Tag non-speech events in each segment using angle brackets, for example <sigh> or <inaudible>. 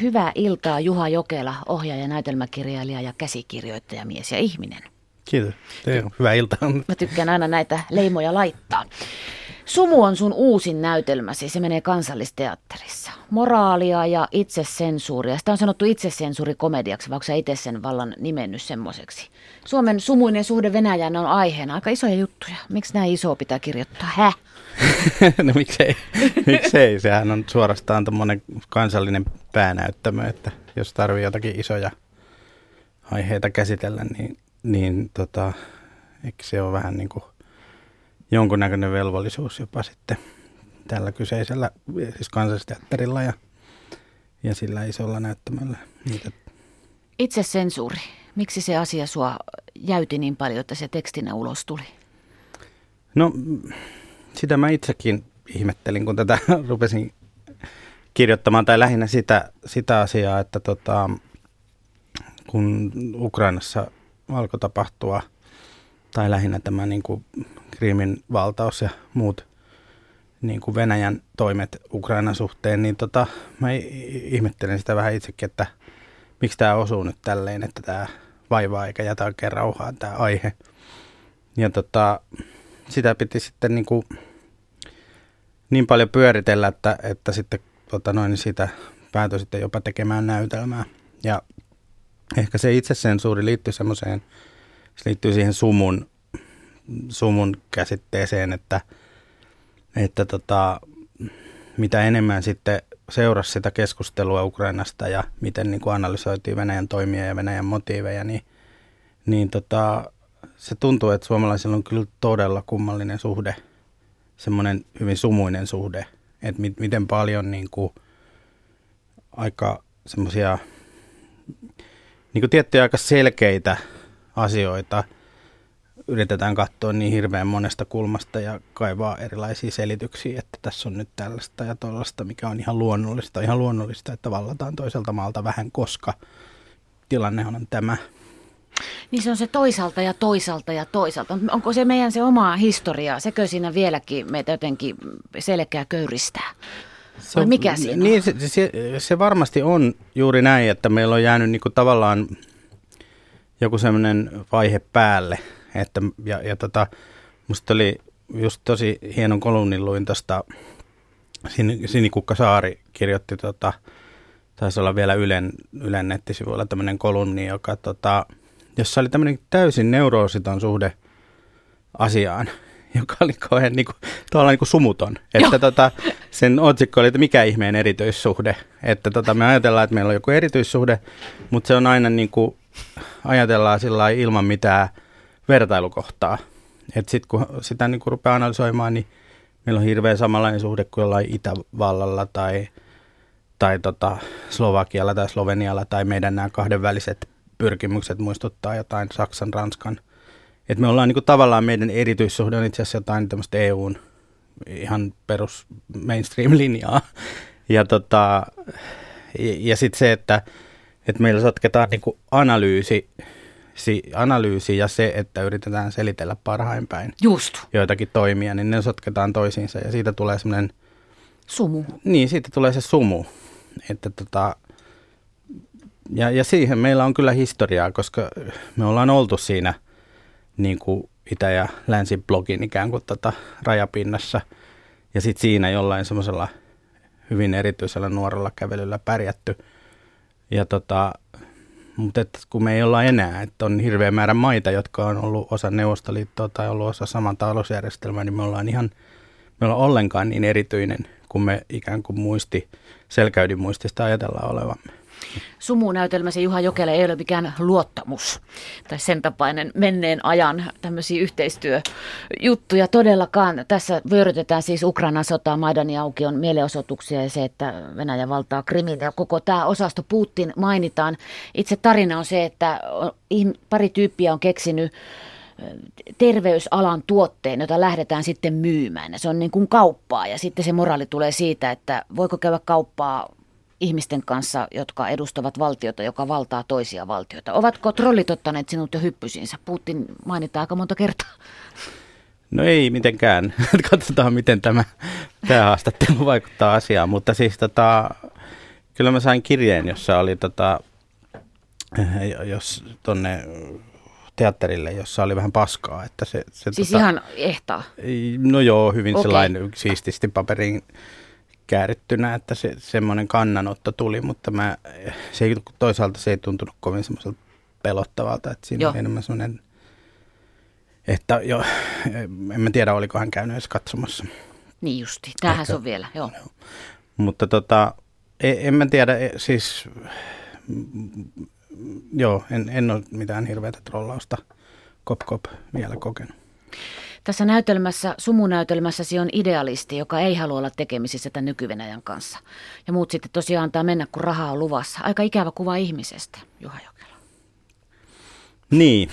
Hyvää iltaa Juha Jokela, ohjaaja, näytelmäkirjailija ja käsikirjoittaja, mies ja ihminen. Kiitos. Teillä hyvää iltaa. Mä tykkään aina näitä leimoja laittaa. Sumu on sun uusin näytelmäsi, se menee kansallisteatterissa. Moraalia ja itsesensuuria. Sitä on sanottu itsesensuurikomediaksi, vaikka sä itse sen vallan nimennyt semmoiseksi. Suomen sumuinen suhde Venäjään on aiheena. Aika isoja juttuja. Miksi näin iso pitää kirjoittaa? Häh? <laughs> no miksei, <laughs> miksei, sehän on suorastaan tämmöinen kansallinen päänäyttämö, että jos tarvii jotakin isoja aiheita käsitellä, niin, niin tota, eikö se ole vähän niin kuin jonkunnäköinen velvollisuus jopa sitten tällä kyseisellä siis kansallisteatterilla ja, ja sillä isolla näyttämällä. Niitä. Itse sensuuri. Miksi se asia sua jäyti niin paljon, että se tekstinä ulos tuli? No sitä mä itsekin ihmettelin, kun tätä <laughs> rupesin kirjoittamaan, tai lähinnä sitä, sitä asiaa, että tota, kun Ukrainassa alkoi tapahtua, tai lähinnä tämä niin kuin Krimin valtaus ja muut niin kuin Venäjän toimet Ukrainan suhteen, niin tota, mä ihmettelen sitä vähän itsekin, että miksi tämä osuu nyt tälleen, että tämä vaivaa eikä jätä oikein rauhaan tämä aihe. Ja tota, sitä piti sitten niin, kuin niin paljon pyöritellä, että, että sitten tota noin, niin sitä päätyi sitten jopa tekemään näytelmää. Ja ehkä se itsesensuuri liittyy semmoiseen, se liittyy siihen sumun, sumun käsitteeseen, että, että tota, mitä enemmän sitten seurasi sitä keskustelua Ukrainasta ja miten niin kuin analysoitiin Venäjän toimia ja Venäjän motiiveja, niin, niin tota, se tuntuu, että suomalaisilla on kyllä todella kummallinen suhde, semmoinen hyvin sumuinen suhde, että mi- miten paljon niin kuin, aika semmoisia niin kuin tiettyjä aika selkeitä asioita yritetään katsoa niin hirveän monesta kulmasta ja kaivaa erilaisia selityksiä, että tässä on nyt tällaista ja tollaista, mikä on ihan luonnollista. Ihan luonnollista, että vallataan toiselta maalta vähän, koska tilannehan on tämä. Niin se on se toisaalta ja toisaalta ja toisaalta. Onko se meidän se oma historia, sekö siinä vieläkin meitä jotenkin selkeä köyristää? Se on, mikä siinä niin, se, se, se varmasti on juuri näin, että meillä on jäänyt niin kuin tavallaan joku semmoinen vaihe päälle. Että, ja, ja tota, musta oli just tosi hienon kolumnin luin tuosta, Sin, Sinikukka Saari kirjoitti, tota, taisi olla vielä Ylen, Ylen nettisivuilla tämmöinen kolumni, joka tota, jossa oli tämmöinen täysin neuroositon suhde asiaan, <laughs> joka oli kauhean niin kuin, niin kuin sumuton. Että tota, sen otsikko oli, että mikä ihmeen erityissuhde. Että tota, me ajatellaan, että meillä on joku erityissuhde, mutta se on aina niin kuin, ajatellaan sillä ilman mitään vertailukohtaa. Että sitten kun sitä niin kuin rupeaa analysoimaan, niin meillä on hirveän samanlainen suhde kuin jollain Itävallalla tai, tai tota Slovakialla tai Slovenialla tai meidän nämä kahdenväliset pyrkimykset muistuttaa jotain Saksan, Ranskan. Et me ollaan niin kuin, tavallaan meidän erityissuhde on itse asiassa jotain tämmöistä EUn ihan perus mainstream-linjaa. Ja, tota, ja, ja sitten se, että, että meillä sotketaan niin kuin analyysi, si, analyysi ja se, että yritetään selitellä parhain päin Just. joitakin toimia, niin ne sotketaan toisiinsa ja siitä tulee semmoinen... Sumu. Niin, siitä tulee se sumu. Että tota, ja, ja siihen meillä on kyllä historiaa, koska me ollaan oltu siinä niin kuin itä- ja länsiblogin ikään kuin tota rajapinnassa. Ja sitten siinä jollain semmoisella hyvin erityisellä nuorella kävelyllä pärjätty. Ja tota, mutta et kun me ei olla enää, että on hirveä määrä maita, jotka on ollut osa Neuvostoliittoa tai ollut osa saman talousjärjestelmää, niin me ollaan ihan, me ollaan ollenkaan niin erityinen, kun me ikään kuin muisti, selkäydin muistista ajatellaan olevamme. Sumunäytelmäsi Juha Jokela ei ole mikään luottamus tai sen tapainen menneen ajan tämmöisiä yhteistyöjuttuja todellakaan. Tässä vyörytetään siis Ukrainan sotaa, Maidanin aukion mielenosoituksia ja se, että Venäjä valtaa Krimin ja koko tämä osasto Putin mainitaan. Itse tarina on se, että pari tyyppiä on keksinyt terveysalan tuotteen, jota lähdetään sitten myymään. Se on niin kuin kauppaa ja sitten se moraali tulee siitä, että voiko käydä kauppaa ihmisten kanssa, jotka edustavat valtiota, joka valtaa toisia valtioita. Ovatko trollit ottaneet sinut jo hyppysiinsä? Putin mainitaan aika monta kertaa. No ei mitenkään. <laughs> Katsotaan, miten tämä, tämä haastattelu vaikuttaa asiaan. Mutta siis tota, kyllä mä sain kirjeen, jossa oli tota, jos tonne teatterille, jossa oli vähän paskaa. Että se, se siis tota, ihan ehtaa? No joo, hyvin okay. sellainen siististi paperiin käärittynä, että se, semmoinen kannanotto tuli, mutta mä, se ei, toisaalta se ei tuntunut kovin semmoiselta pelottavalta, että siinä joo. oli enemmän semmoinen, että jo, en mä tiedä, oliko hän käynyt edes katsomassa. Niin justi, tämähän se on vielä, joo. joo. Mutta tota, en, en mä tiedä, e, siis joo, en, en ole mitään hirveätä trollausta kop kop vielä kokenut. Tässä näytelmässä, sumunäytelmässäsi on idealisti, joka ei halua olla tekemisissä tämän nyky kanssa. Ja muut sitten tosiaan antaa mennä, kun rahaa on luvassa. Aika ikävä kuva ihmisestä, Juha Jokela. Niin.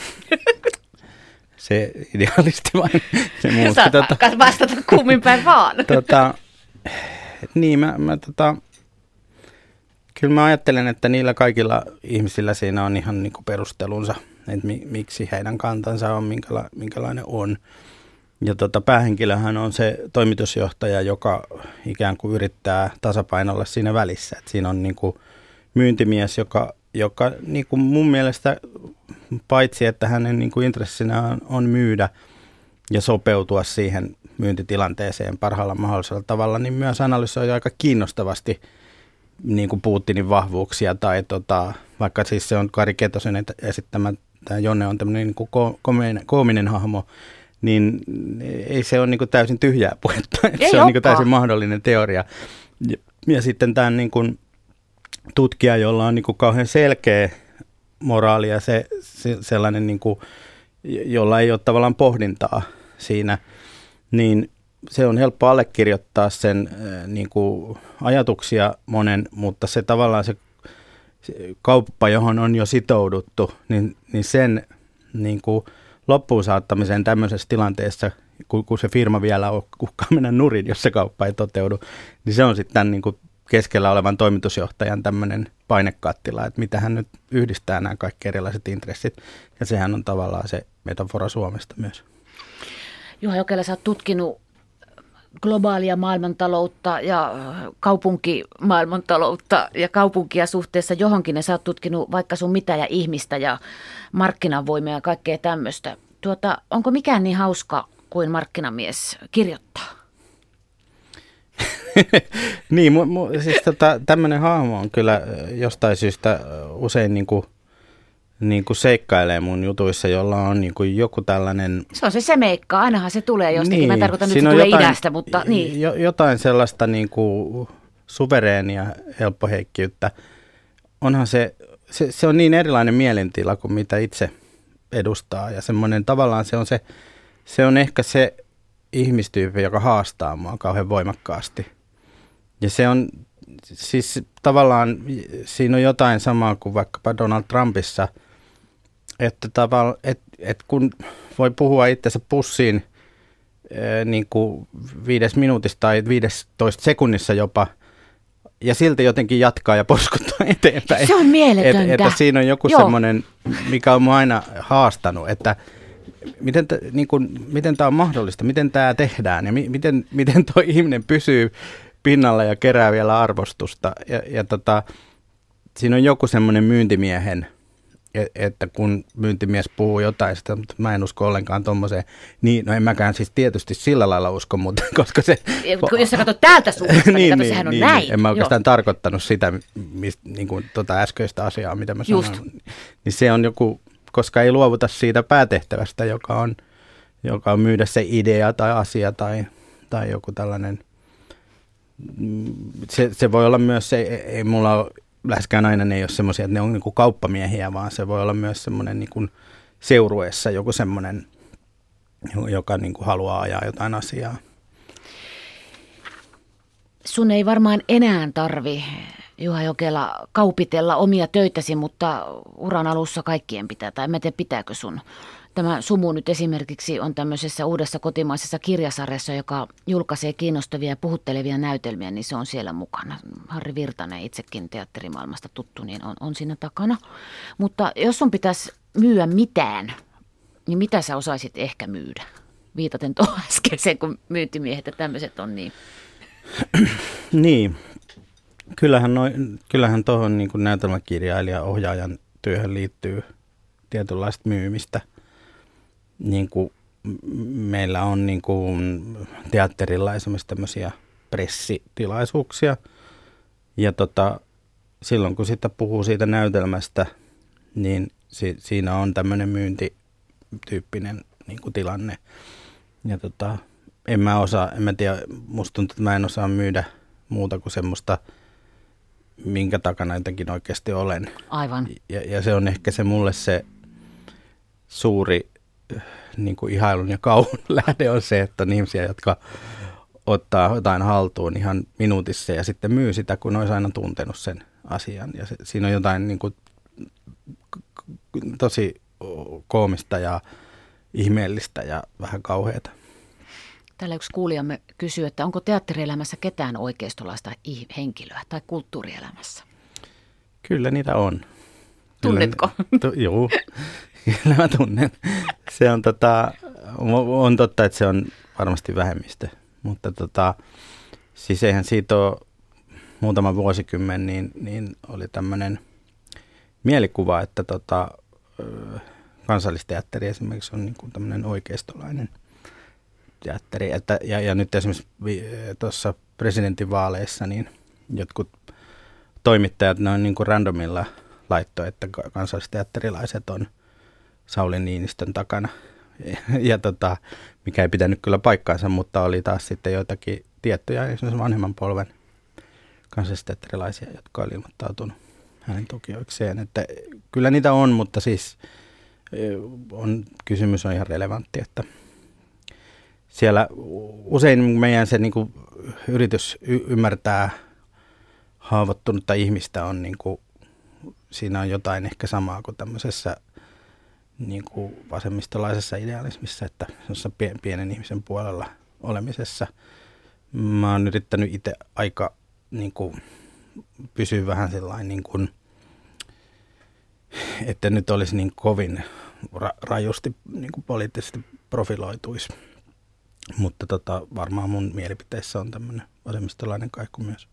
<laughs> se idealisti vain. Se muutti, Saat tota, vastata kummin päin vaan. <laughs> tota, niin, mä, mä tota, Kyllä mä ajattelen, että niillä kaikilla ihmisillä siinä on ihan niin kuin perustelunsa, että mi, miksi heidän kantansa on, minkäla, minkälainen on. Ja tota, päähenkilöhän on se toimitusjohtaja, joka ikään kuin yrittää tasapainolla siinä välissä. Et siinä on niin kuin myyntimies, joka, joka niin kuin mun mielestä paitsi, että hänen niin kuin intressinä on, on myydä ja sopeutua siihen myyntitilanteeseen parhaalla mahdollisella tavalla, niin myös analysoi aika kiinnostavasti – niin kuin Putinin vahvuuksia tai tota, vaikka siis se on Kari Ketosen esittämä, tämä Jonne on tämmöinen niin kuin koominen, koominen hahmo, niin ei se ole niin kuin täysin tyhjää puhetta. Ei se on niin kuin täysin mahdollinen teoria. Ja, ja sitten tämä niin kuin tutkija, jolla on niin kuin kauhean selkeä moraali ja se, se, sellainen, niin kuin, jolla ei ole tavallaan pohdintaa siinä, niin se on helppo allekirjoittaa sen äh, niin kuin ajatuksia monen, mutta se tavallaan se, se kauppa, johon on jo sitouduttu, niin, niin sen niin kuin loppuun saattamiseen tämmöisessä tilanteessa, kun, kun se firma vielä uhkaa mennä nurin, jos se kauppa ei toteudu, niin se on sitten tämän niin kuin keskellä olevan toimitusjohtajan tämmöinen painekattila, että mitä hän nyt yhdistää nämä kaikki erilaiset intressit. Ja sehän on tavallaan se metafora Suomesta myös. Juha Jokela, sä oot tutkinut globaalia maailmantaloutta ja kaupunkimaailmantaloutta ja kaupunkia suhteessa johonkin. Ja sä oot tutkinut vaikka sun mitä ja ihmistä ja markkinavoimia ja kaikkea tämmöistä. Tuota, onko mikään niin hauska kuin markkinamies kirjoittaa? <laughs> niin, mu, mu, siis tota, tämmöinen hahmo on kyllä jostain syystä usein niin kuin – niin kuin seikkailee mun jutuissa, jolla on niin kuin joku tällainen... Se on se semeikka, ainahan se tulee jostakin. Niin, Mä tarkoitan nyt, että se tulee jotain, idästä, mutta niin. Jo, jotain sellaista niin kuin suvereenia helppoheikkiyttä. Onhan se, se, se on niin erilainen mielentila kuin mitä itse edustaa ja semmoinen tavallaan se on se, se on ehkä se ihmistyyppi, joka haastaa mua kauhean voimakkaasti. Ja se on siis tavallaan, siinä on jotain samaa kuin vaikkapa Donald Trumpissa – että tavalla, et, et kun voi puhua itsensä pussiin niin kuin viides minuutista tai viidestoista sekunnissa jopa, ja silti jotenkin jatkaa ja porskuttaa <laughs> eteenpäin. Se on mieletöntä. Et, että siinä on joku semmoinen, mikä on aina haastanut, että miten, t, niin kuin, miten tämä on mahdollista, miten tämä tehdään ja mi, miten, miten tuo ihminen pysyy pinnalla ja kerää vielä arvostusta. Ja, ja tota, siinä on joku semmoinen myyntimiehen – että kun myyntimies puhuu jotain, sitä, mutta mä en usko ollenkaan tuommoiseen. Niin, no en mäkään siis tietysti sillä lailla usko, mutta <laughs> koska se... Jos sä katsot täältä suunnasta, niin, <laughs> niin, kato, sehän on niin, näin. En mä oikeastaan Joo. tarkoittanut sitä, mist, niin kuin tuota äskeistä asiaa, mitä mä Just. sanoin. Niin se on joku, koska ei luovuta siitä päätehtävästä, joka on, joka on myydä se idea tai asia tai, tai joku tällainen mm, se, se voi olla myös se, ei mulla ole läheskään aina ne ei ole semmoisia, että ne on niin kuin kauppamiehiä, vaan se voi olla myös semmoinen niin kuin seurueessa joku semmoinen, joka niin kuin haluaa ajaa jotain asiaa. Sun ei varmaan enää tarvi, Juha Jokela, kaupitella omia töitäsi, mutta uran alussa kaikkien pitää, tai en tiedä pitääkö sun Tämä Sumu nyt esimerkiksi on tämmöisessä uudessa kotimaisessa kirjasarjassa, joka julkaisee kiinnostavia ja puhuttelevia näytelmiä, niin se on siellä mukana. Harri Virtanen, itsekin teatterimaailmasta tuttu, niin on, on siinä takana. Mutta jos sun pitäisi myyä mitään, niin mitä sä osaisit ehkä myydä? Viitaten tuohon äskeiseen, kun myyntimiehet ja tämmöiset on niin. <clears throat> niin. Kyllähän, noin, kyllähän tuohon niin näytelmäkirjailijan ohjaajan työhön liittyy tietynlaista myymistä. Niin kuin meillä on niin kuin teatterilla esimerkiksi tämmöisiä pressitilaisuuksia. Ja tota, silloin kun sitä puhuu siitä näytelmästä, niin si- siinä on tämmöinen myyntityyppinen niin kuin tilanne. Ja tota, en mä osaa, en mä tiedä, musta tuntuu, että mä en osaa myydä muuta kuin semmoista, minkä takana jotenkin oikeasti olen. Aivan. Ja, ja se on ehkä se mulle se suuri niin kuin ihailun ja kauhun <laughs> lähde on se, että on ihmisiä, jotka ottaa jotain haltuun ihan minuutissa ja sitten myy sitä, kun olisi aina tuntenut sen asian. Ja se, siinä on jotain niin kuin, tosi koomista ja ihmeellistä ja vähän kauheata. Täällä yksi kuulijamme kysyy, että onko teatterielämässä ketään oikeistolaista henkilöä tai kulttuurielämässä? Kyllä niitä on. Tunnetko? Tu, joo, <laughs> <laughs> kyllä mä tunnen. Se on, tota, on totta, että se on varmasti vähemmistö, mutta tota, siis eihän siitä ole muutama vuosikymmen, niin, niin oli tämmöinen mielikuva, että tota, kansallisteatteri esimerkiksi on niin kuin tämmöinen oikeistolainen teatteri. Että, ja, ja nyt esimerkiksi tuossa presidentinvaaleissa niin jotkut toimittajat ne on niin kuin randomilla laitto, että kansallisteatterilaiset on Sauli Niinistön takana. <laughs> Ja, tota, mikä ei pitänyt kyllä paikkaansa, mutta oli taas sitten joitakin tiettyjä esimerkiksi vanhemman polven kansallisteatterilaisia, jotka oli ilmoittautunut hänen tukijoikseen. Että kyllä niitä on, mutta siis on, kysymys on ihan relevantti, että siellä usein meidän se niin kuin, yritys y- ymmärtää haavoittunutta ihmistä on niin kuin, siinä on jotain ehkä samaa kuin tämmöisessä niin kuin vasemmistolaisessa idealismissa, että pienen ihmisen puolella olemisessa. Mä oon yrittänyt itse aika niin kuin, pysyä vähän sellainen niin kuin, että nyt olisi niin kovin ra- rajusti niin kuin poliittisesti profiloituisi. Mutta tota, varmaan mun mielipiteissä on tämmöinen vasemmistolainen kaiku myös.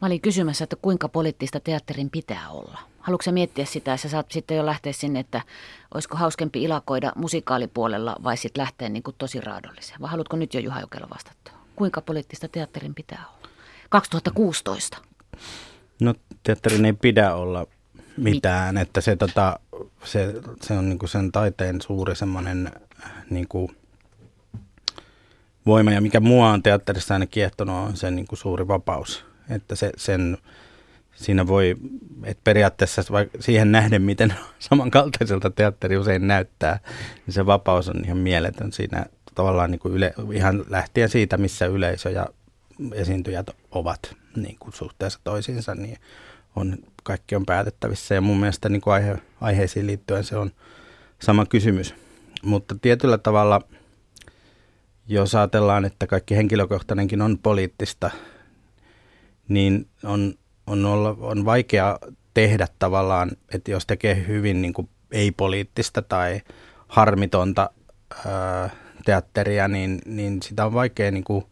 Mä olin kysymässä, että kuinka poliittista teatterin pitää olla. Haluatko miettiä sitä, sä saat sitten jo lähteä sinne, että olisiko hauskempi ilakoida musikaalipuolella vai sitten lähteä niin kuin tosi raadolliseen? Vai haluatko nyt jo Juha Jokela vastata? Kuinka poliittista teatterin pitää olla? 2016. No teatterin ei pidä olla mitään, että se, tota, se, se on niinku sen taiteen suuri semmoinen niinku voima ja mikä mua on teatterissa aina kiehtonut on se niinku suuri vapaus, että se, sen, siinä voi, että periaatteessa siihen nähden, miten <laughs> samankaltaiselta teatteri usein näyttää, niin se vapaus on ihan mieletön siinä tavallaan niin kuin yle, ihan lähtien siitä, missä yleisö ja esiintyjät ovat niin kuin suhteessa toisiinsa, niin on, kaikki on päätettävissä. Ja mun mielestä niin kuin aihe, aiheisiin liittyen se on sama kysymys. Mutta tietyllä tavalla, jos ajatellaan, että kaikki henkilökohtainenkin on poliittista, niin on, on, olla, on vaikea tehdä tavallaan, että jos tekee hyvin niin kuin ei-poliittista tai harmitonta ää, teatteria, niin, niin sitä on vaikea, niin kuin,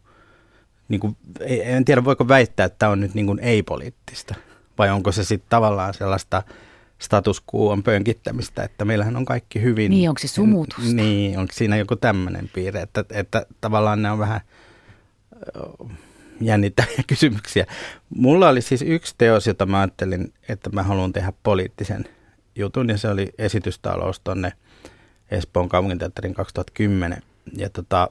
niin kuin, en tiedä voiko väittää, että tämä on nyt niin kuin ei-poliittista vai onko se sitten tavallaan sellaista status quo pönkittämistä, että meillähän on kaikki hyvin. Niin, onko se sumutusta? Niin, onko siinä joku tämmöinen piirre, että, että tavallaan ne on vähän jännittäviä <laughs> kysymyksiä. Mulla oli siis yksi teos, jota mä ajattelin, että mä haluan tehdä poliittisen jutun, ja se oli esitystalous tonne Espoon kaupunginteatterin 2010. Ja tota,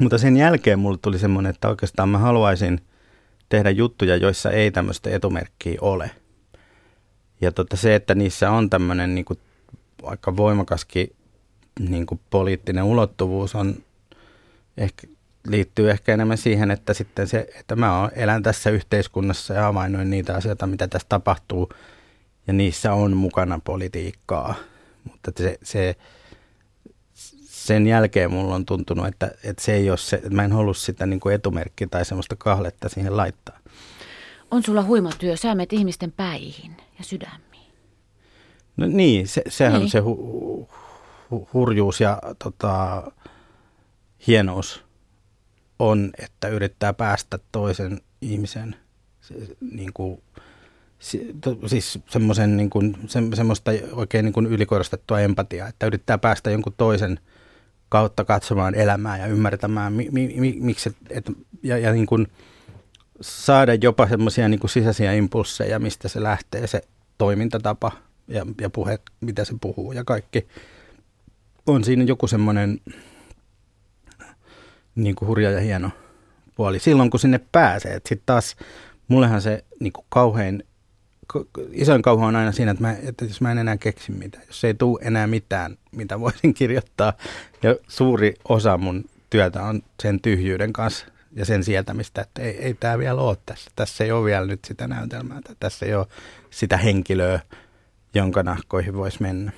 mutta sen jälkeen mulle tuli semmoinen, että oikeastaan mä haluaisin – tehdä juttuja, joissa ei tämmöistä etumerkkiä ole. Ja tota, se, että niissä on tämmöinen niin kuin, aika voimakaskin niin kuin poliittinen ulottuvuus on ehkä, liittyy ehkä enemmän siihen, että sitten se, että mä elän tässä yhteiskunnassa ja havainnoin niitä asioita, mitä tässä tapahtuu, ja niissä on mukana politiikkaa. Mutta se, se sen jälkeen mulla on tuntunut, että, että se ei ole se, että mä en halua sitä niin kuin etumerkki tai semmoista kahletta siihen laittaa. On sulla huima työ, sä menet ihmisten päihin ja sydämiin. No niin, se, sehän niin. on se hu, hu, hurjuus ja tota, hienous on, että yrittää päästä toisen ihmisen se, niin kuin, siis semmoisen niin kuin, se, semmoista oikein niin kuin ylikorostettua empatiaa, että yrittää päästä jonkun toisen kautta katsomaan elämää ja ymmärtämään, mi, mi, mi, miksi, et, ja, ja niin kuin saada jopa semmoisia niin sisäisiä impulseja, mistä se lähtee se toimintatapa ja, ja puhe, mitä se puhuu ja kaikki. On siinä joku semmoinen niin kuin hurja ja hieno puoli silloin, kun sinne pääsee. Sitten taas mullehan se niin kuin kauhein, isoin kauhu on aina siinä, että, mä, että jos mä en enää keksi mitään, jos ei tule enää mitään, mitä voisin <laughs> kirjoittaa. Ja suuri osa mun työtä on sen tyhjyyden kanssa ja sen sietämistä, että ei, ei tämä vielä ole tässä. Tässä ei ole vielä nyt sitä näytelmää, tässä ei ole sitä henkilöä, jonka nahkoihin voisi mennä.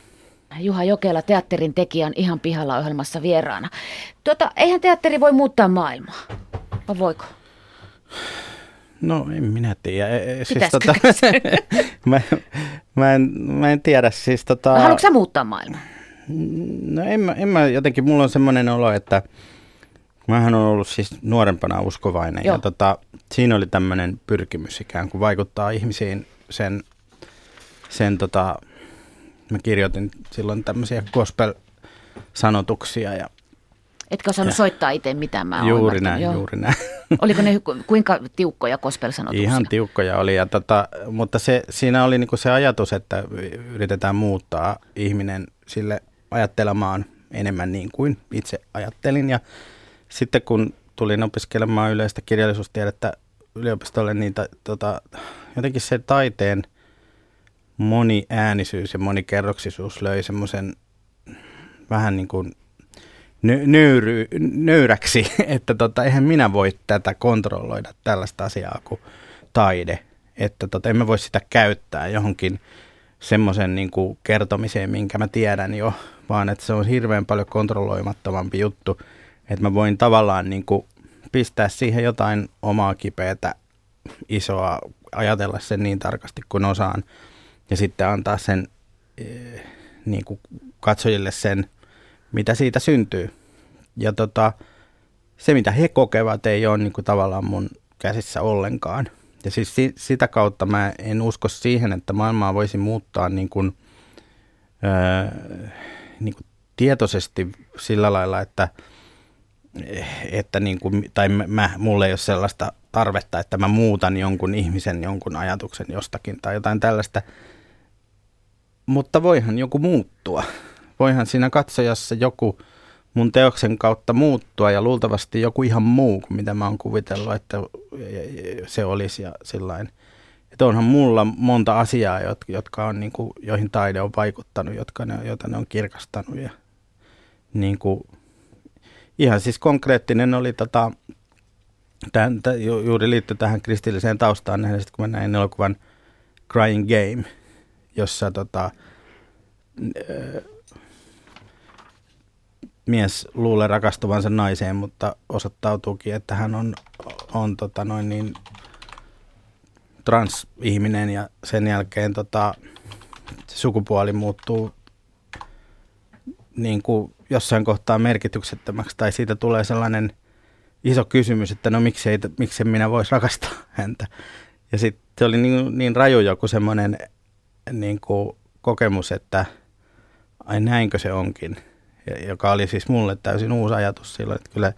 Juha Jokela, teatterin tekijä, on ihan pihalla ohjelmassa vieraana. Tuota, eihän teatteri voi muuttaa maailmaa, vai voiko? No en minä tiedä. E, e, siis, tota, <laughs> mä, mä, en, mä en tiedä. Siis, tota, no, haluatko sä muuttaa maailmaa? No en mä, en mä jotenkin, mulla on semmoinen olo, että mähän on ollut siis nuorempana uskovainen. Joo. Ja tota, siinä oli tämmöinen pyrkimys ikään kuin vaikuttaa ihmisiin sen, sen tota, mä kirjoitin silloin tämmöisiä gospel-sanotuksia ja Etkö osannut ja. soittaa itse mitään? Mä juuri näin, Joo. juuri näin. <laughs> Oliko ne kuinka tiukkoja gospel-sanotuksia? Ihan tiukkoja oli, ja tota, mutta se, siinä oli niinku se ajatus, että yritetään muuttaa ihminen sille ajattelemaan enemmän niin kuin itse ajattelin. Ja sitten kun tulin opiskelemaan yleistä kirjallisuustiedettä yliopistolle, niin ta, tota, jotenkin se taiteen – moniäänisyys ja monikerroksisuus löi semmoisen vähän niin kuin nöyry, nöyräksi, <laughs> että tota, eihän minä voi tätä kontrolloida tällaista asiaa kuin taide. Että tota, emme voi sitä käyttää johonkin semmoisen niin kertomiseen, minkä mä tiedän jo, vaan että se on hirveän paljon kontrolloimattomampi juttu, että mä voin tavallaan niin kuin pistää siihen jotain omaa kipeätä isoa, ajatella sen niin tarkasti kuin osaan – ja sitten antaa sen eh, niin kuin katsojille sen, mitä siitä syntyy. Ja tota, se, mitä he kokevat, ei ole niin kuin tavallaan mun käsissä ollenkaan. Ja siis si- sitä kautta mä en usko siihen, että maailmaa voisi muuttaa niin kuin, öö, niin kuin tietoisesti sillä lailla, että, että niin kuin, tai mä, mulle ei ole sellaista tarvetta, että mä muutan jonkun ihmisen jonkun ajatuksen jostakin tai jotain tällaista – mutta voihan joku muuttua. Voihan siinä katsojassa joku mun teoksen kautta muuttua ja luultavasti joku ihan muu kuin mitä mä oon kuvitellut, että se olisi ja sillain. Että onhan mulla monta asiaa, jotka on, niin kuin, joihin taide on vaikuttanut, jotka ne, joita ne on kirkastanut. Ja, niin kuin, ihan siis konkreettinen oli tota, tämän, tämän, juuri liittyi tähän kristilliseen taustaan, sitten kun mä näin elokuvan Crying Game – jossa tota, mies luulee rakastuvansa naiseen, mutta osoittautuukin, että hän on, on tota noin niin transihminen ja sen jälkeen tota, sukupuoli muuttuu niin kuin jossain kohtaa merkityksettömäksi tai siitä tulee sellainen iso kysymys, että no miksi, ei, miksi minä voisi rakastaa häntä. Ja sitten se oli niin, niin raju joku semmoinen niin kuin kokemus, että ai näinkö se onkin, joka oli siis mulle täysin uusi ajatus silloin, että kyllä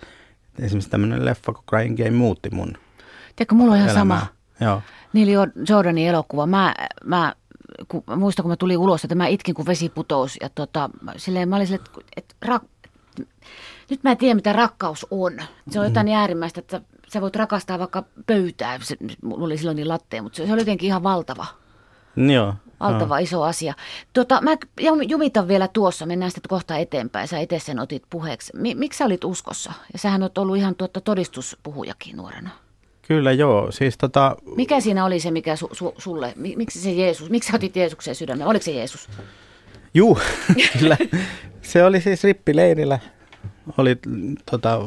esimerkiksi tämmöinen leffa kuin Crying Game muutti mun Tiedätkö, mulla on ihan elämää. sama. Joo. Neil Jordanin elokuva. Mä, mä kun, muistan, kun mä tulin ulos, että mä itkin, kun vesi putous. Ja tota, silleen, mä olin silleen, että, että rak, nyt mä en tiedä, mitä rakkaus on. Se on jotain mm. äärimmäistä, että sä voit rakastaa vaikka pöytää. Se, mulla oli silloin niin lattea, mutta se, se oli jotenkin ihan valtava. Joo. Valtava no. iso asia. Tota, mä jumitan vielä tuossa, mennään sitten kohta eteenpäin. Sä itse sen otit puheeksi. Miksi sä olit uskossa? Ja sähän oot ollut ihan tuota todistuspuhujakin nuorena. Kyllä joo. Siis tota... Mikä siinä oli se, mikä su, su, sulle, miksi se Jeesus, miksi sä otit Jeesuksen sydämen? Oliko se Jeesus? Juu, <laughs> kyllä. Se oli siis rippileirillä. Oli tota,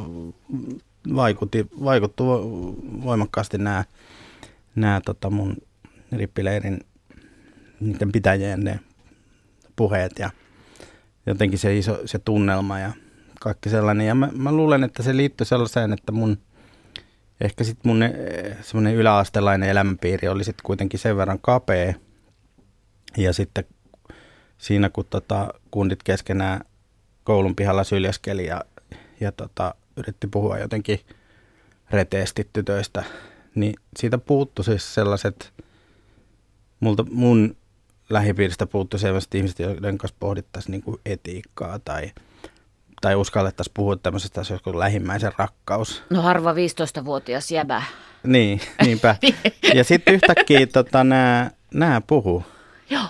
vaikutti, vaikuttu voimakkaasti nämä, nämä tota mun rippileirin niiden pitäjien ne puheet ja jotenkin se iso se tunnelma ja kaikki sellainen. Ja mä, mä luulen, että se liittyy sellaiseen, että mun ehkä sitten mun eh, semmoinen yläastelainen elämänpiiri oli sitten kuitenkin sen verran kapea. Ja sitten siinä kun tota, kundit keskenään koulun pihalla syljeskeli ja, ja tota, yritti puhua jotenkin reteesti tytöistä, niin siitä puuttu siis sellaiset, multa, mun lähipiiristä puuttu sellaiset ihmiset, joiden kanssa pohdittaisiin niin etiikkaa tai, tai uskallettaisiin puhua tämmöisestä asioista kuin lähimmäisen rakkaus. No harva 15-vuotias jäbä. Niin, niinpä. <laughs> ja sitten yhtäkkiä tota, nämä puhuu. Joo.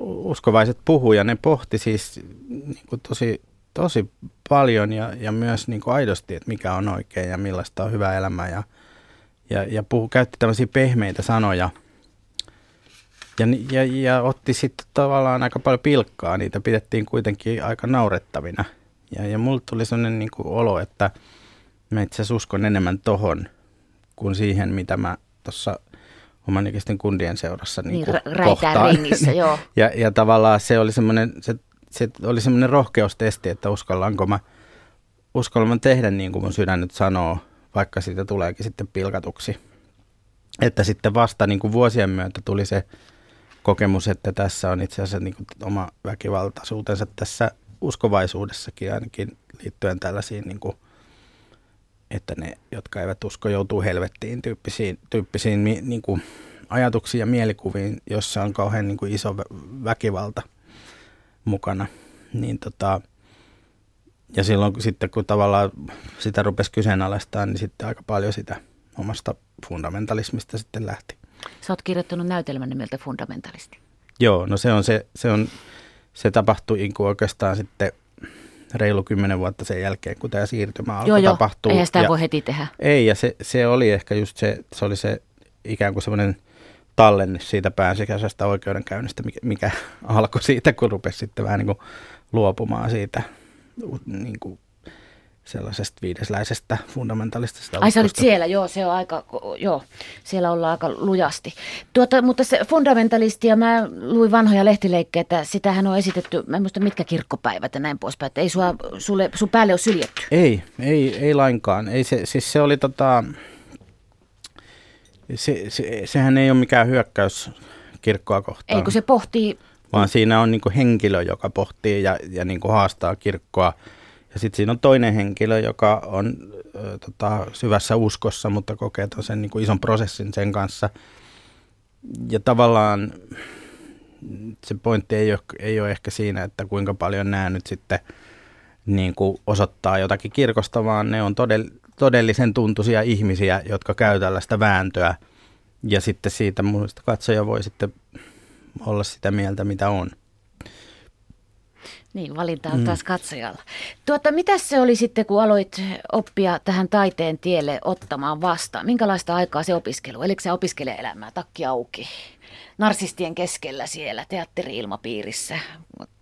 Uskovaiset puhuu ja ne pohti siis niin kuin tosi, tosi paljon ja, ja myös niin kuin aidosti, että mikä on oikein ja millaista on hyvä elämä. Ja, ja, ja puhu, käytti tämmöisiä pehmeitä sanoja – ja, ja, ja otti sitten tavallaan aika paljon pilkkaa, niitä pidettiin kuitenkin aika naurettavina. Ja, ja mulle tuli sellainen niin kuin olo, että mä itse asiassa uskon enemmän tohon kuin siihen, mitä mä tuossa oman ikäisten kundien seurassa niin, niin kohtaan. ringissä, <laughs> joo. ja, ja tavallaan se oli semmoinen, se, se oli semmoinen rohkeustesti, että uskallanko mä, uskallan tehdä niin kuin mun sydän nyt sanoo, vaikka siitä tuleekin sitten pilkatuksi. Että sitten vasta niin kuin vuosien myötä tuli se kokemus, että tässä on itse asiassa niin kuin oma väkivaltaisuutensa tässä uskovaisuudessakin ainakin liittyen tällaisiin, niin kuin, että ne, jotka eivät usko, joutuu helvettiin tyyppisiin, tyyppisiin niin kuin ajatuksiin ja mielikuviin, jossa on kauhean niin kuin iso väkivalta mukana. Niin tota, ja silloin sitten kun tavallaan sitä rupesi kyseenalaistamaan, niin sitten aika paljon sitä omasta fundamentalismista sitten lähti. Sä oot kirjoittanut näytelmän nimeltä Fundamentalisti. Joo, no se on se, se, on, se tapahtui oikeastaan sitten reilu kymmenen vuotta sen jälkeen, kun tämä siirtymä alkoi joo, tapahtua. Eihän sitä ja, voi heti tehdä. Ei, ja se, se oli ehkä just se, se oli se ikään kuin semmoinen tallenne siitä päänsikäisestä oikeudenkäynnistä, mikä, mikä <laughs> alkoi siitä, kun rupesi sitten vähän niin kuin luopumaan siitä niin kuin sellaisesta viidesläisestä fundamentalistista Ai sä olit siellä, joo, se on aika, joo, siellä ollaan aika lujasti. Tuota, mutta se fundamentalisti, ja mä luin vanhoja lehtileikkeitä, sitähän on esitetty, mä en muista mitkä kirkkopäivät ja näin poispäin, että ei sua, sulle, sun päälle ole syljetty. Ei, ei, ei lainkaan. Ei se, siis se oli tota, se, se, sehän ei ole mikään hyökkäys kirkkoa kohtaan. Ei, kun se pohtii... Vaan siinä on niin henkilö, joka pohtii ja, ja niin haastaa kirkkoa ja sitten siinä on toinen henkilö, joka on ö, tota, syvässä uskossa, mutta kokee sen niin kuin ison prosessin sen kanssa. Ja tavallaan se pointti ei ole, ei ole ehkä siinä, että kuinka paljon nämä nyt sitten niin kuin osoittaa jotakin kirkosta, vaan ne on todell, todellisen tuntuisia ihmisiä, jotka käy tällaista vääntöä. Ja sitten siitä muista katsoja voi sitten olla sitä mieltä, mitä on. Niin, valinta on mm. taas katsojalla. Tuota, mitä se oli sitten, kun aloit oppia tähän taiteen tielle ottamaan vastaan? Minkälaista aikaa se opiskelu? Eli se opiskelijaelämää, takki auki, narsistien keskellä siellä, teatteri-ilmapiirissä,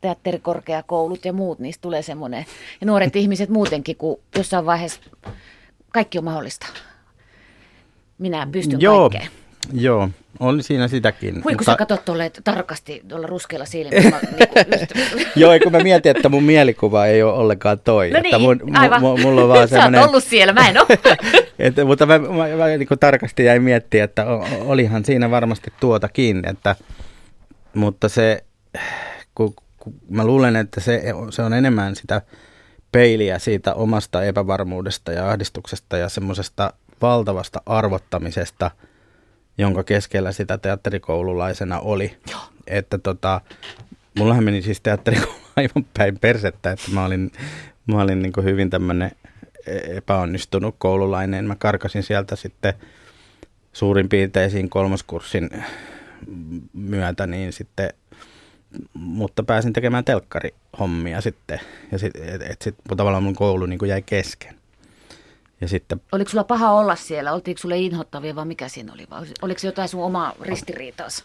teatterikorkeakoulut ja muut, niistä tulee semmoinen. Ja nuoret <laughs> ihmiset muutenkin, kun jossain vaiheessa kaikki on mahdollista. Minä pystyn Joo. kaikkeen. Joo, oli siinä sitäkin. Hui, kun mutta... sä katsot tuolle tarkasti tuolla ruskealla silmillä. <laughs> niin Joo, kun mä mietin, että mun mielikuva ei ole ollenkaan toi. No että niin, mun, aivan. M- mulla on vaan semmoinen... Sä oot ollut siellä, mä en ole. <laughs> että, mutta mä, mä, mä niin tarkasti jäin miettimään, että olihan siinä varmasti tuotakin. Että, mutta se, kun, kun mä luulen, että se, se on enemmän sitä peiliä siitä omasta epävarmuudesta ja ahdistuksesta ja semmoisesta valtavasta arvottamisesta – jonka keskellä sitä teatterikoululaisena oli. Joo. Että tota, mullahan meni siis teatterikoulu <laughs> aivan päin persettä, että mä olin, mä olin niin hyvin tämmöinen epäonnistunut koululainen. Mä karkasin sieltä sitten suurin piirteisiin kolmoskurssin myötä, niin sitten, mutta pääsin tekemään telkkarihommia sitten. Ja sit, et, et sit, tavallaan mun koulu niin jäi kesken. Ja sitten, Oliko sulla paha olla siellä? Oltiinko sulle inhottavia vai mikä siinä oli? Vai oliko se jotain sun omaa ristiriitaas?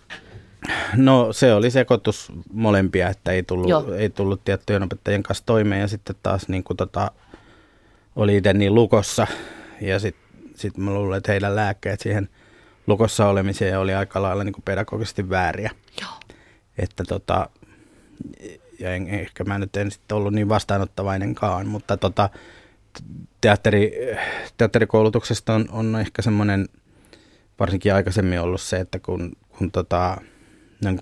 No se oli sekoitus molempia, että ei tullut, ei tullut tiettyjen opettajien kanssa toimeen ja sitten taas niin kuin tota, oli itse niin lukossa ja sitten sit mä luulen, että heidän lääkkeet siihen lukossa olemiseen oli aika lailla niin kuin pedagogisesti vääriä. Joo. Että tota, ja en, ehkä mä nyt en sitten ollut niin vastaanottavainenkaan, mutta tota, teatteri, teatterikoulutuksesta on, on ehkä semmoinen, varsinkin aikaisemmin ollut se, että kun, kun tota, ne,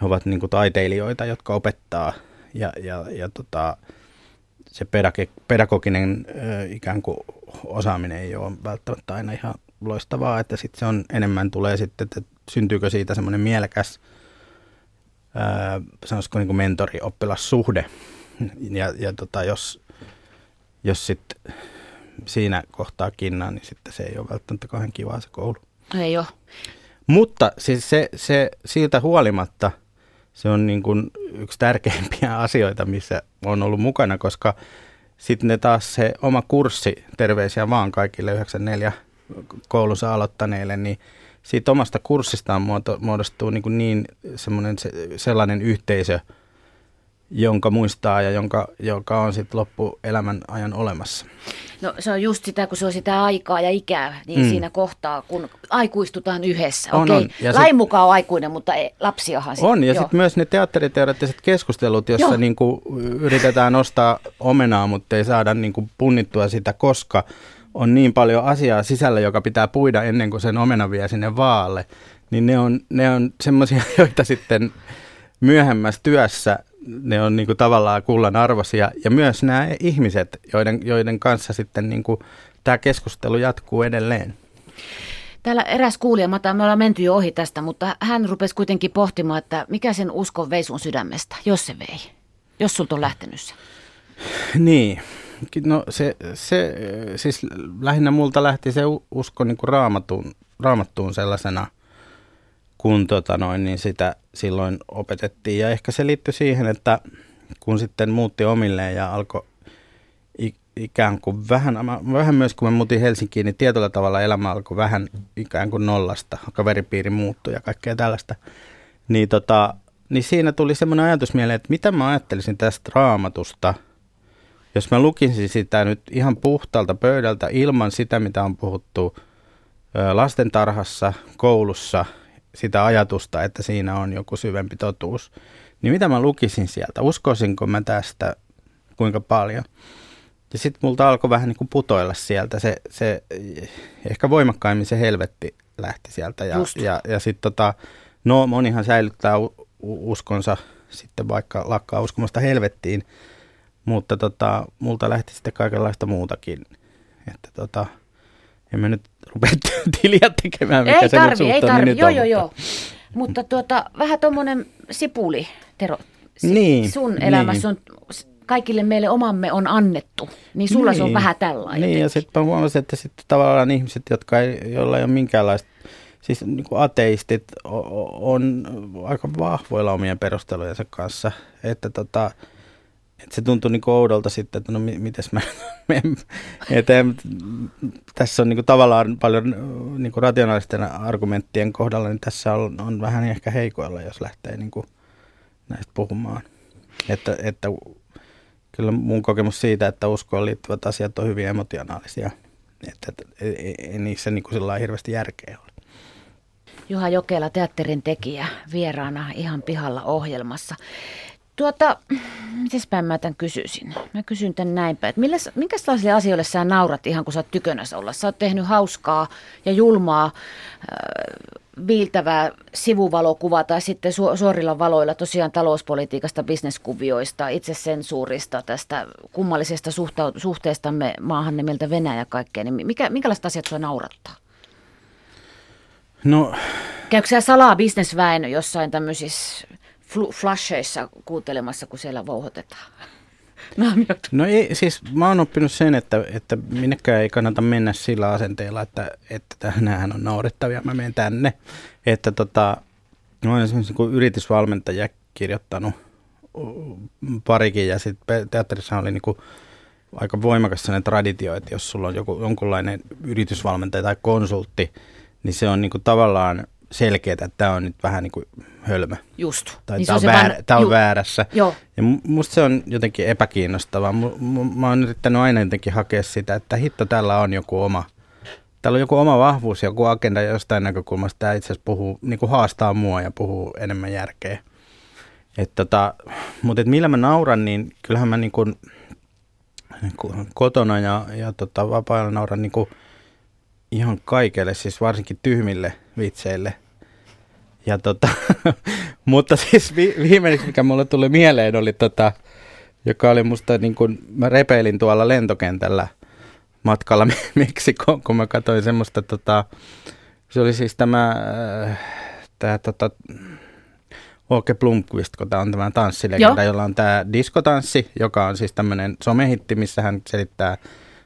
he ovat niin kuin taiteilijoita, jotka opettaa ja, ja, ja tota, se pedagoginen ö, ikään kuin osaaminen ei ole välttämättä aina ihan loistavaa, että sitten se on enemmän tulee sitten, että syntyykö siitä semmoinen mielekäs, ää, sanoisiko niin kuin mentori-oppilassuhde. Ja, ja tota, jos, jos sitten siinä kohtaa kinnaa, niin sitten se ei ole välttämättä kauhean kivaa se koulu. Ei ole. Mutta siis se, se, siitä huolimatta se on niin kuin yksi tärkeimpiä <laughs> asioita, missä on ollut mukana, koska sitten ne taas se oma kurssi, terveisiä vaan kaikille 94 koulunsa aloittaneille, niin siitä omasta kurssistaan muodostuu niin, kuin niin semmoinen se, sellainen yhteisö, jonka muistaa ja jonka, joka on sitten loppuelämän ajan olemassa. No se on just sitä, kun se on sitä aikaa ja ikää, niin mm. siinä kohtaa, kun aikuistutaan yhdessä. On, Okei, on. Ja lain sit, mukaan on aikuinen, mutta ei, lapsiahan sit, On, ja sitten myös ne teatteriteoreettiset keskustelut, jossa niin kuin yritetään nostaa omenaa, mutta ei saada niin kuin punnittua sitä, koska on niin paljon asiaa sisällä, joka pitää puida ennen kuin sen omena vie sinne vaalle, niin ne on, ne on semmoisia, <laughs> joita sitten myöhemmässä työssä ne on niin kuin tavallaan kullan arvoisia. Ja myös nämä ihmiset, joiden, joiden kanssa sitten niin kuin tämä keskustelu jatkuu edelleen. Täällä eräs kuulija, Mata, me ollaan menty jo ohi tästä, mutta hän rupesi kuitenkin pohtimaan, että mikä sen uskon vei sun sydämestä, jos se vei, jos sulta on lähtenyt se. Niin, no se, se siis lähinnä multa lähti se usko niin kuin raamattuun, raamattuun sellaisena – kun tota noin, niin sitä silloin opetettiin. Ja ehkä se liittyi siihen, että kun sitten muutti omilleen ja alkoi ikään kuin vähän, vähän myös kun mä muutin Helsinkiin, niin tietyllä tavalla elämä alkoi vähän ikään kuin nollasta. Kaveripiiri muuttui ja kaikkea tällaista. Niin, tota, niin siinä tuli semmoinen ajatus mieleen, että mitä mä ajattelisin tästä raamatusta, jos mä lukisin sitä nyt ihan puhtalta pöydältä ilman sitä, mitä on puhuttu lastentarhassa, koulussa sitä ajatusta, että siinä on joku syvempi totuus, niin mitä mä lukisin sieltä? Uskoisinko mä tästä kuinka paljon? Ja sitten multa alkoi vähän niin kuin putoilla sieltä. Se, se, ehkä voimakkaimmin se helvetti lähti sieltä. Ja, ja, ja sitten tota, no monihan säilyttää uskonsa sitten vaikka lakkaa uskomasta helvettiin, mutta tota, multa lähti sitten kaikenlaista muutakin. Että tota, en mä nyt rupea <laughs> tiliä tekemään, mikä ei se tarvi, nyt ei tarvi, joo, joo, joo. Mutta tuota, vähän tuommoinen sipuli, Tero, si- niin, sun elämässä niin. on kaikille meille omamme on annettu, niin sulla niin, se on niin. vähän tällainen. Niin, ja sitten mä huomasin, että sitten tavallaan ihmiset, jotka ei, joilla ei ole minkäänlaista, siis niin kuin ateistit on aika vahvoilla omien perustelujensa kanssa, että tota, et se tuntui niin oudolta sitten, että no mites mä, <laughs> että tässä on niin tavallaan paljon niin rationaalisten argumenttien kohdalla, niin tässä on, on vähän ehkä heikoilla, jos lähtee niin näistä puhumaan. Että, että kyllä mun kokemus siitä, että uskoon liittyvät asiat on hyvin emotionaalisia, että, että ei, ei niissä niin sillä hirveästi järkeä ole. Juha Jokela, teatterin tekijä, vieraana ihan pihalla ohjelmassa. Tuota, päin mä tämän kysyisin? Mä kysyn tämän näinpä, että milläs, minkälaisille asioille sä naurat ihan kun sä oot tykönässä olla? Sä oot tehnyt hauskaa ja julmaa, äh, viiltävää sivuvalokuvaa tai sitten su- suorilla valoilla tosiaan talouspolitiikasta, bisneskuvioista, itsesensuurista, tästä kummallisesta suhta- suhteestamme maahan nimeltä Venäjä ja kaikkea. Niin mikä, minkälaiset asiat sua naurattaa? No... Käykö sä salaa bisnesväen jossain tämmöisissä flasheissa kuuntelemassa, kun siellä vouhotetaan? <laughs> No ei, siis mä oon oppinut sen, että, että minnekään ei kannata mennä sillä asenteella, että, että nämähän on naurettavia, mä menen tänne. Että tota, mä oon esimerkiksi niin yritysvalmentaja kirjoittanut parikin ja sitten teatterissa oli niin kuin aika voimakas sellainen traditio, että jos sulla on joku, jonkunlainen yritysvalmentaja tai konsultti, niin se on niin kuin tavallaan selkeää, että tämä on nyt vähän niin kuin hölmö. Just. Tai niin tämä on, on, väär, tämä on väärässä. Joo. Ja musta se on jotenkin epäkiinnostavaa. Mä oon yrittänyt aina jotenkin hakea sitä, että hitto, tällä on joku oma, täällä on joku oma vahvuus, joku agenda jostain näkökulmasta. Tämä itse asiassa puhuu, niin kuin haastaa mua ja puhuu enemmän järkeä. Et tota, mutta et millä mä nauran, niin kyllähän mä niin kuin, niin kuin kotona ja, ja tota, vapaa-ajalla nauran niin kuin ihan kaikelle, siis varsinkin tyhmille vitseille. Ja tota, <laughs> mutta siis vi, viimeiseksi, mikä mulle tuli mieleen, oli tota, joka oli musta niin kuin, mä repeilin tuolla lentokentällä matkalla <laughs> Meksikoon, kun mä katsoin semmoista, tota, se oli siis tämä, äh, tämä tota, Åke Blomqvist, kun tämä on tämä tanssilegenda, jolla on tämä diskotanssi, joka on siis tämmöinen somehitti, missä hän selittää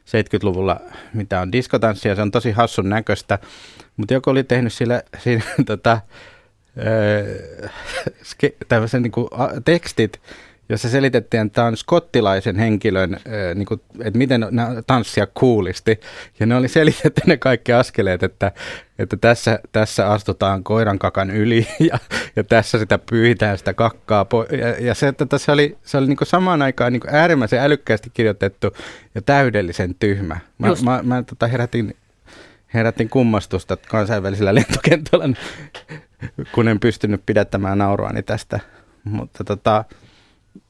70-luvulla, mitä on diskotanssi, ja se on tosi hassun näköistä. Mutta joku oli tehnyt sille, siinä <laughs> tota, öö, tämmöisen niin kuin, tekstit, jossa selitettiin, että tämä on skottilaisen henkilön, niin kuin, että miten tanssia kuulisti. Ja ne oli selitetty ne kaikki askeleet, että, että tässä, tässä astutaan koiran kakan yli <laughs> ja, ja tässä sitä pyyhitään sitä kakkaa. Po- ja, ja se, että se oli, se oli niin kuin samaan aikaan niin kuin äärimmäisen älykkäästi kirjoitettu ja täydellisen tyhmä. Mä, Just. mä, mä tota herätin, herätin kummastusta kansainvälisellä lentokentällä, kun en pystynyt pidättämään nauruani tästä. Mutta tota,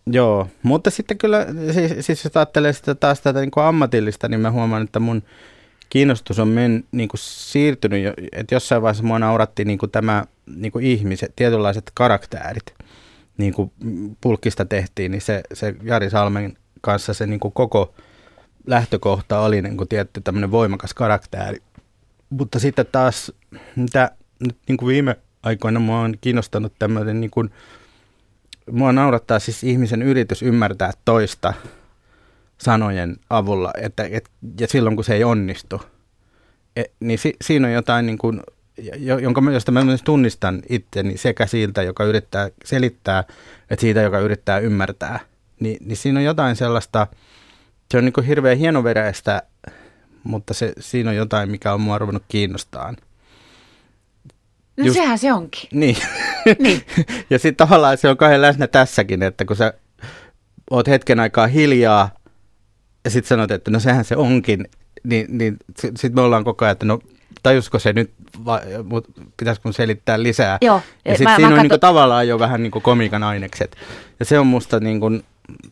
Joo, mutta sitten kyllä, siis, siis jos ajattelee sitä taas tätä niin kuin ammatillista, niin mä huomaan, että mun kiinnostus on men, niin kuin siirtynyt, että jossain vaiheessa mua nauratti niin kuin tämä niin kuin ihmiset, tietynlaiset karakterit, niin kuin pulkista tehtiin, niin se, se Jari Salmen kanssa se niin kuin koko lähtökohta oli niin kuin tietty tämmöinen voimakas karakteri. Mutta sitten taas, mitä nyt niin kuin viime aikoina mua on kiinnostanut tämmöinen niin kuin, mua naurattaa siis ihmisen yritys ymmärtää toista sanojen avulla, että, et, ja silloin kun se ei onnistu, et, niin si, siinä on jotain, niin kuin, jonka, josta mä myös tunnistan itteni sekä siltä, joka yrittää selittää, että siitä, joka yrittää ymmärtää. Ni, niin siinä on jotain sellaista, se on niin kuin hirveän hienoveräistä, mutta se, siinä on jotain, mikä on mua ruvennut kiinnostaan. No Just, sehän se onkin. Niin. niin. <laughs> ja sitten tavallaan se on kahden läsnä tässäkin, että kun sä oot hetken aikaa hiljaa ja sitten sanot, että no sehän se onkin, niin, niin sitten me ollaan koko ajan, että no tajusko se nyt, vai, pitäisikö mun selittää lisää. Joo, ja sitten siinä on katso... niin tavallaan jo vähän niin komiikan ainekset. Ja se on musta niin kuin,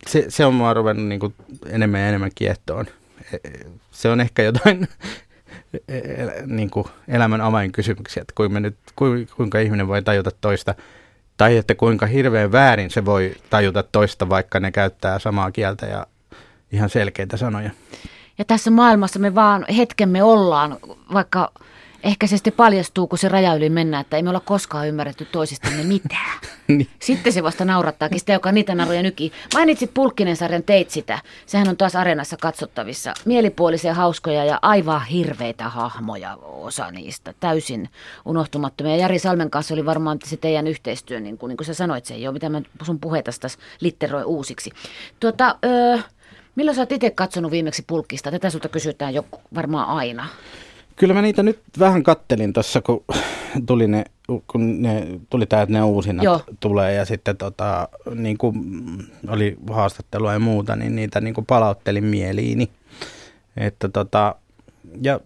se, se on mua ruvennut niin enemmän ja enemmän kiehtoon. Se on ehkä jotain <laughs> niin kuin elämän avainkysymyksiä, että kuinka, nyt, kuinka ihminen voi tajuta toista, tai että kuinka hirveän väärin se voi tajuta toista, vaikka ne käyttää samaa kieltä ja ihan selkeitä sanoja. Ja tässä maailmassa me vaan hetkemme ollaan, vaikka ehkä se sitten paljastuu, kun se raja yli mennään, että ei me olla koskaan ymmärretty toisistamme mitään. <laughs> niin. Sitten se vasta naurattaakin sitä, joka niitä naruja nyki. Mainitsit Pulkkinen sarjan, teit sitä. Sehän on taas areenassa katsottavissa. Mielipuolisia, hauskoja ja aivan hirveitä hahmoja osa niistä. Täysin unohtumattomia. Jari Salmen kanssa oli varmaan se teidän yhteistyö, niin kuin, niin kuin sä sanoit, se ei ole, mitä mä sun puheita taas litteroi uusiksi. Tuota, öö, milloin sä oot itse katsonut viimeksi pulkkista? Tätä sulta kysytään jo varmaan aina. Kyllä mä niitä nyt vähän kattelin tuossa, kun tuli ne, kun ne tuli tää, että ne uusinat Joo. tulee ja sitten tota, niin kuin oli haastattelua ja muuta, niin niitä niin kuin palauttelin mieliini. Että tota, ja,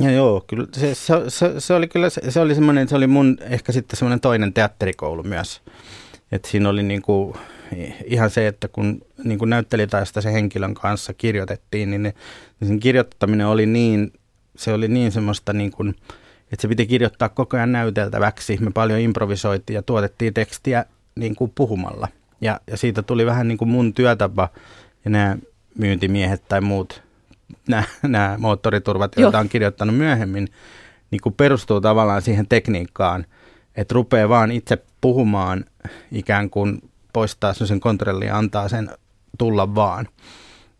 ja joo, kyllä se, se, se, se oli kyllä, se, se oli semmoinen, se oli mun ehkä sitten semmoinen toinen teatterikoulu myös. Että siinä oli niin kuin, ihan se, että kun niin kuin näyttelijätaista se henkilön kanssa kirjoitettiin, niin, ne, niin sen kirjoittaminen oli niin se oli niin semmoista niin kuin, että se piti kirjoittaa koko ajan näyteltäväksi. Me paljon improvisoitiin ja tuotettiin tekstiä niin kuin puhumalla. Ja, ja siitä tuli vähän niin kuin mun työtapa ja nämä myyntimiehet tai muut, nämä, nämä moottoriturvat, joita on kirjoittanut myöhemmin, niin kuin perustuu tavallaan siihen tekniikkaan, että rupeaa vaan itse puhumaan ikään kuin poistaa sen kontrolli ja antaa sen tulla vaan,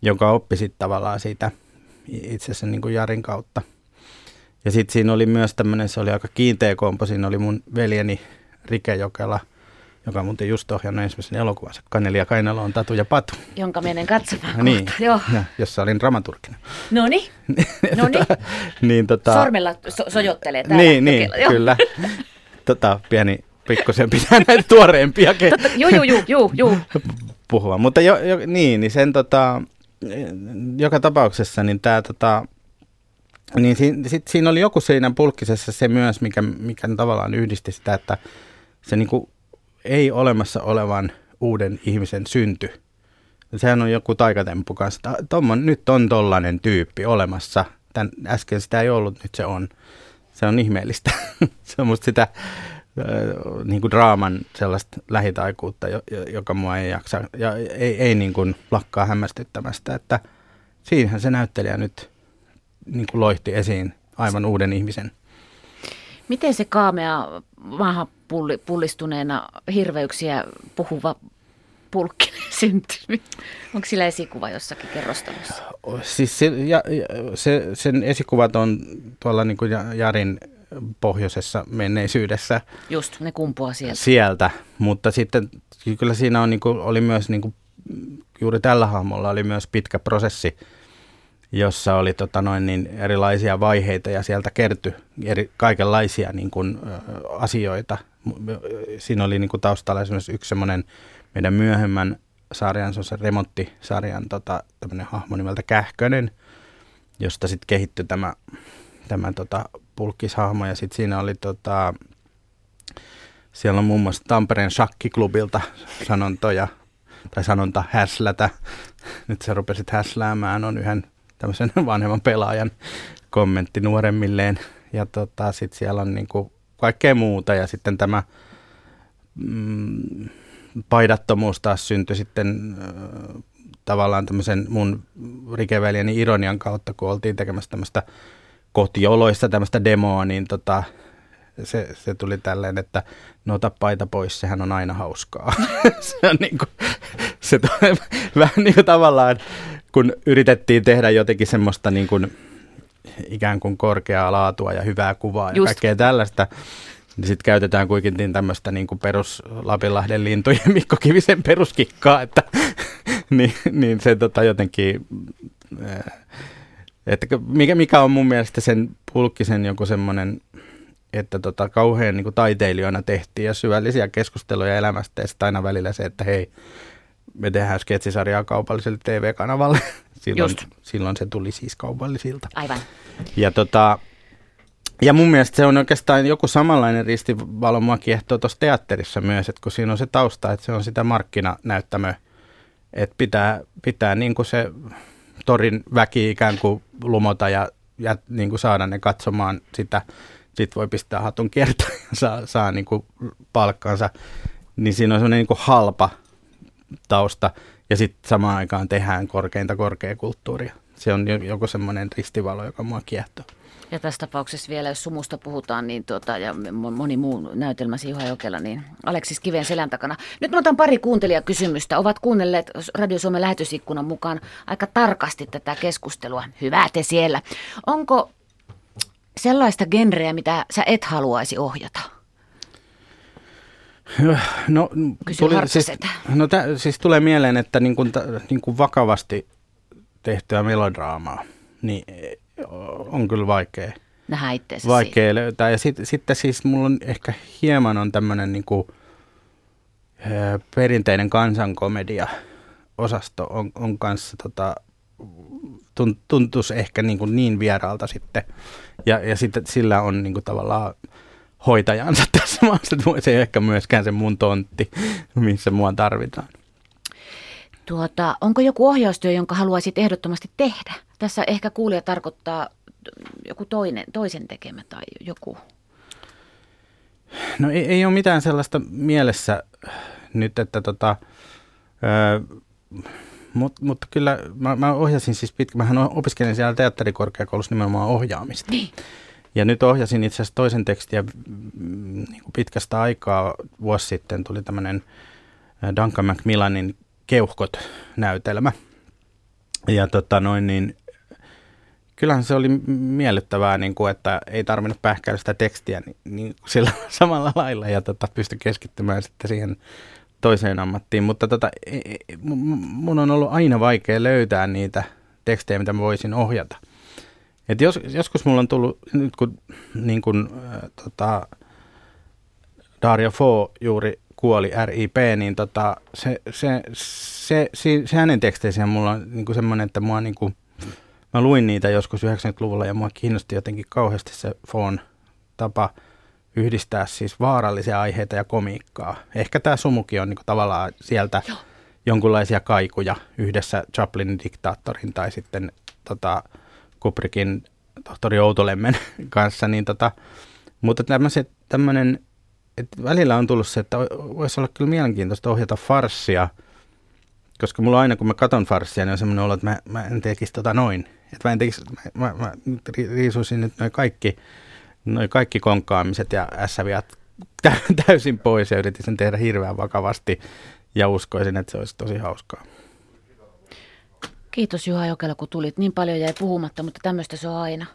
joka oppi sitten tavallaan siitä – itse asiassa niin kuin Jarin kautta. Ja sitten siinä oli myös tämmöinen, se oli aika kiinteä kompo, siinä oli mun veljeni Rike Jokela, joka on muuten just ohjannut ensimmäisen elokuvansa, Kaneli ja Kainalo on Tatu ja Patu. Jonka menen katsomaan niin, Joo. Ja, jossa olin dramaturgina. No niin, no niin. tota, Sormella so- sojottelee täällä. Niin, niin kyllä. tota, pieni pikkusen pitää <laughs> näitä tuoreempia ke- Joo, joo, joo, joo, joo. puhua. Mutta jo, jo, niin, niin sen tota, joka tapauksessa niin tämä tota, niin si, sit siinä oli joku siinä pulkkisessa se myös, mikä, mikä tavallaan yhdisti sitä, että se niinku ei olemassa olevan uuden ihmisen synty. Sehän on joku taikatemppu kanssa. Tommon, nyt on tollainen tyyppi olemassa. Tän, äsken sitä ei ollut, nyt se on. Se on ihmeellistä. <laughs> se on musta sitä niin kuin draaman sellaista lähitaikuutta, joka mua ei jaksa ja ei, ei niin kuin lakkaa hämmästyttämästä, että siinähän se näyttelijä nyt niin kuin loihti esiin aivan uuden ihmisen. Miten se kaamea maahan pullistuneena hirveyksiä puhuva pulkki <laughs> syntyi? Onko sillä esikuva jossakin kerrostalossa? Siis se, ja, se, sen esikuvat on tuolla niin kuin Jarin pohjoisessa menneisyydessä. Just, ne kumpuaa sieltä. Sieltä, mutta sitten kyllä siinä on, niin kuin, oli myös niin kuin, juuri tällä hahmolla oli myös pitkä prosessi, jossa oli tota noin, niin erilaisia vaiheita ja sieltä kertyi eri, kaikenlaisia niin kuin, asioita. Siinä oli niin kuin, taustalla esimerkiksi yksi semmoinen meidän myöhemmän sarjan, se on se remonttisarjan tota, tämmöinen hahmo nimeltä Kähkönen, josta sitten kehittyi tämä, tämä tota, pulkkishahmo ja sitten siinä oli tota, siellä on muun muassa Tampereen shakkiklubilta sanontoja, tai sanonta häslätä. Nyt se rupesit häsläämään, on yhden tämmöisen <laughs> vanhemman pelaajan kommentti nuoremmilleen. Ja tota, sitten siellä on niinku kaikkea muuta ja sitten tämä mm, paidattomuus taas syntyi sitten tavallaan tämmöisen mun rikeveljeni ironian kautta, kun oltiin tekemässä tämmöistä kotioloissa tämmöistä demoa, niin tota, se, se tuli tälleen, että no ota paita pois, sehän on aina hauskaa. <laughs> se on niin kuin, se tulee <laughs> vähän niin kuin tavallaan, kun yritettiin tehdä jotenkin semmoista niin kuin, ikään kuin korkeaa laatua ja hyvää kuvaa ja Just. kaikkea tällaista, niin sitten käytetään kuitenkin tämmöistä niin kuin perus Lapinlahden lintujen Mikko Kivisen peruskikkaa, että <laughs> niin, niin se tota jotenkin... Äh, että mikä, mikä on mun mielestä sen pulkkisen joku semmoinen, että tota, kauhean niin kuin taiteilijoina tehtiin ja syvällisiä keskusteluja elämästä ja sitten aina välillä se, että hei, me tehdään sketsisarjaa kaupalliselle TV-kanavalle. <laughs> silloin, Just. silloin se tuli siis kaupallisilta. Aivan. Ja, tota, ja mun mielestä se on oikeastaan joku samanlainen ristivalo mua kiehtoo tuossa teatterissa myös, että kun siinä on se tausta, että se on sitä markkinanäyttämöä, että pitää, pitää niin kuin se torin väki ikään kuin lumota ja, ja niin kuin saada ne katsomaan sitä. Sitten voi pistää hatun kiertoon ja saa, saa niin kuin palkkansa. Niin siinä on semmoinen niin halpa tausta ja sitten samaan aikaan tehdään korkeinta korkeakulttuuria. Se on joku semmoinen ristivalo, joka mua kiehtoo. Ja tässä tapauksessa vielä, jos sumusta puhutaan, niin tuota, ja moni muu näytelmä Juha Jokela, niin Aleksis Kiven selän takana. Nyt mä otan pari kuuntelijakysymystä. Ovat kuunnelleet Radio Suomen lähetysikkunan mukaan aika tarkasti tätä keskustelua. Hyvää te siellä. Onko sellaista genreä, mitä sä et haluaisi ohjata? No, tuli, siis, no tä, siis tulee mieleen, että niin kuin, niin kuin vakavasti tehtyä melodraamaa, niin on kyllä vaikea. Nähdä itseäsi Vaikea siitä. löytää. Ja sitten sit siis mulla on ehkä hieman on tämmöinen niin kuin, perinteinen kansankomedia osasto on, on kanssa tota, tuntuisi ehkä niin, kuin niin vieraalta sitten. Ja, ja sitten sillä on niin kuin tavallaan hoitajansa <laughs> tässä maassa. Se ei ehkä myöskään se mun tontti, missä mua tarvitaan. Tuota, onko joku ohjaustyö, jonka haluaisit ehdottomasti tehdä? Tässä ehkä kuulija tarkoittaa joku toinen, toisen tekemä tai joku. No ei, ei ole mitään sellaista mielessä nyt, että tota, ö, mut, mutta kyllä mä, mä ohjasin siis pitkä, mähän opiskelin siellä teatterikorkeakoulussa nimenomaan ohjaamista. Niin. Ja nyt ohjasin itse asiassa toisen tekstiä niin kuin pitkästä aikaa. Vuosi sitten tuli tämmöinen Duncan Macmillanin Keuhkot-näytelmä. Ja tota noin, niin kyllähän se oli miellyttävää, niin kuin, että ei tarvinnut pähkäillä sitä tekstiä niin, niin sillä <laughs> samalla lailla ja tota, pysty keskittymään sitten siihen toiseen ammattiin. Mutta tota, e, e, mun on ollut aina vaikea löytää niitä tekstejä, mitä mä voisin ohjata. Et jos, joskus mulla on tullut, nyt kun niin kun, äh, tota, Dario Fo juuri kuoli, RIP, niin tota, se, se, se, se, se hänen teksteisiään mulla on niin semmoinen, että mua niin kuin, mä luin niitä joskus 90-luvulla ja mua kiinnosti jotenkin kauheasti se Fon tapa yhdistää siis vaarallisia aiheita ja komiikkaa. Ehkä tämä sumukin on niin kuin tavallaan sieltä, jonkunlaisia kaikuja yhdessä Chaplinin diktaattorin tai sitten tota, Kubrickin tohtori Outolemmen <laughs> kanssa, niin tota, mutta tämmöinen, että välillä on tullut se, että voisi olla kyllä mielenkiintoista ohjata farssia, koska mulla aina kun mä katon farssia, niin on semmoinen olo, että mä, mä en tekisi tota noin. Että mä en tekisi, mä, mä, mä riisuisin nyt noin kaikki, noi kaikki konkkaamiset ja ässäviat <laughs> täysin pois ja yritin sen tehdä hirveän vakavasti ja uskoisin, että se olisi tosi hauskaa. Kiitos Juha Jokela, kun tulit. Niin paljon jäi puhumatta, mutta tämmöistä se on aina.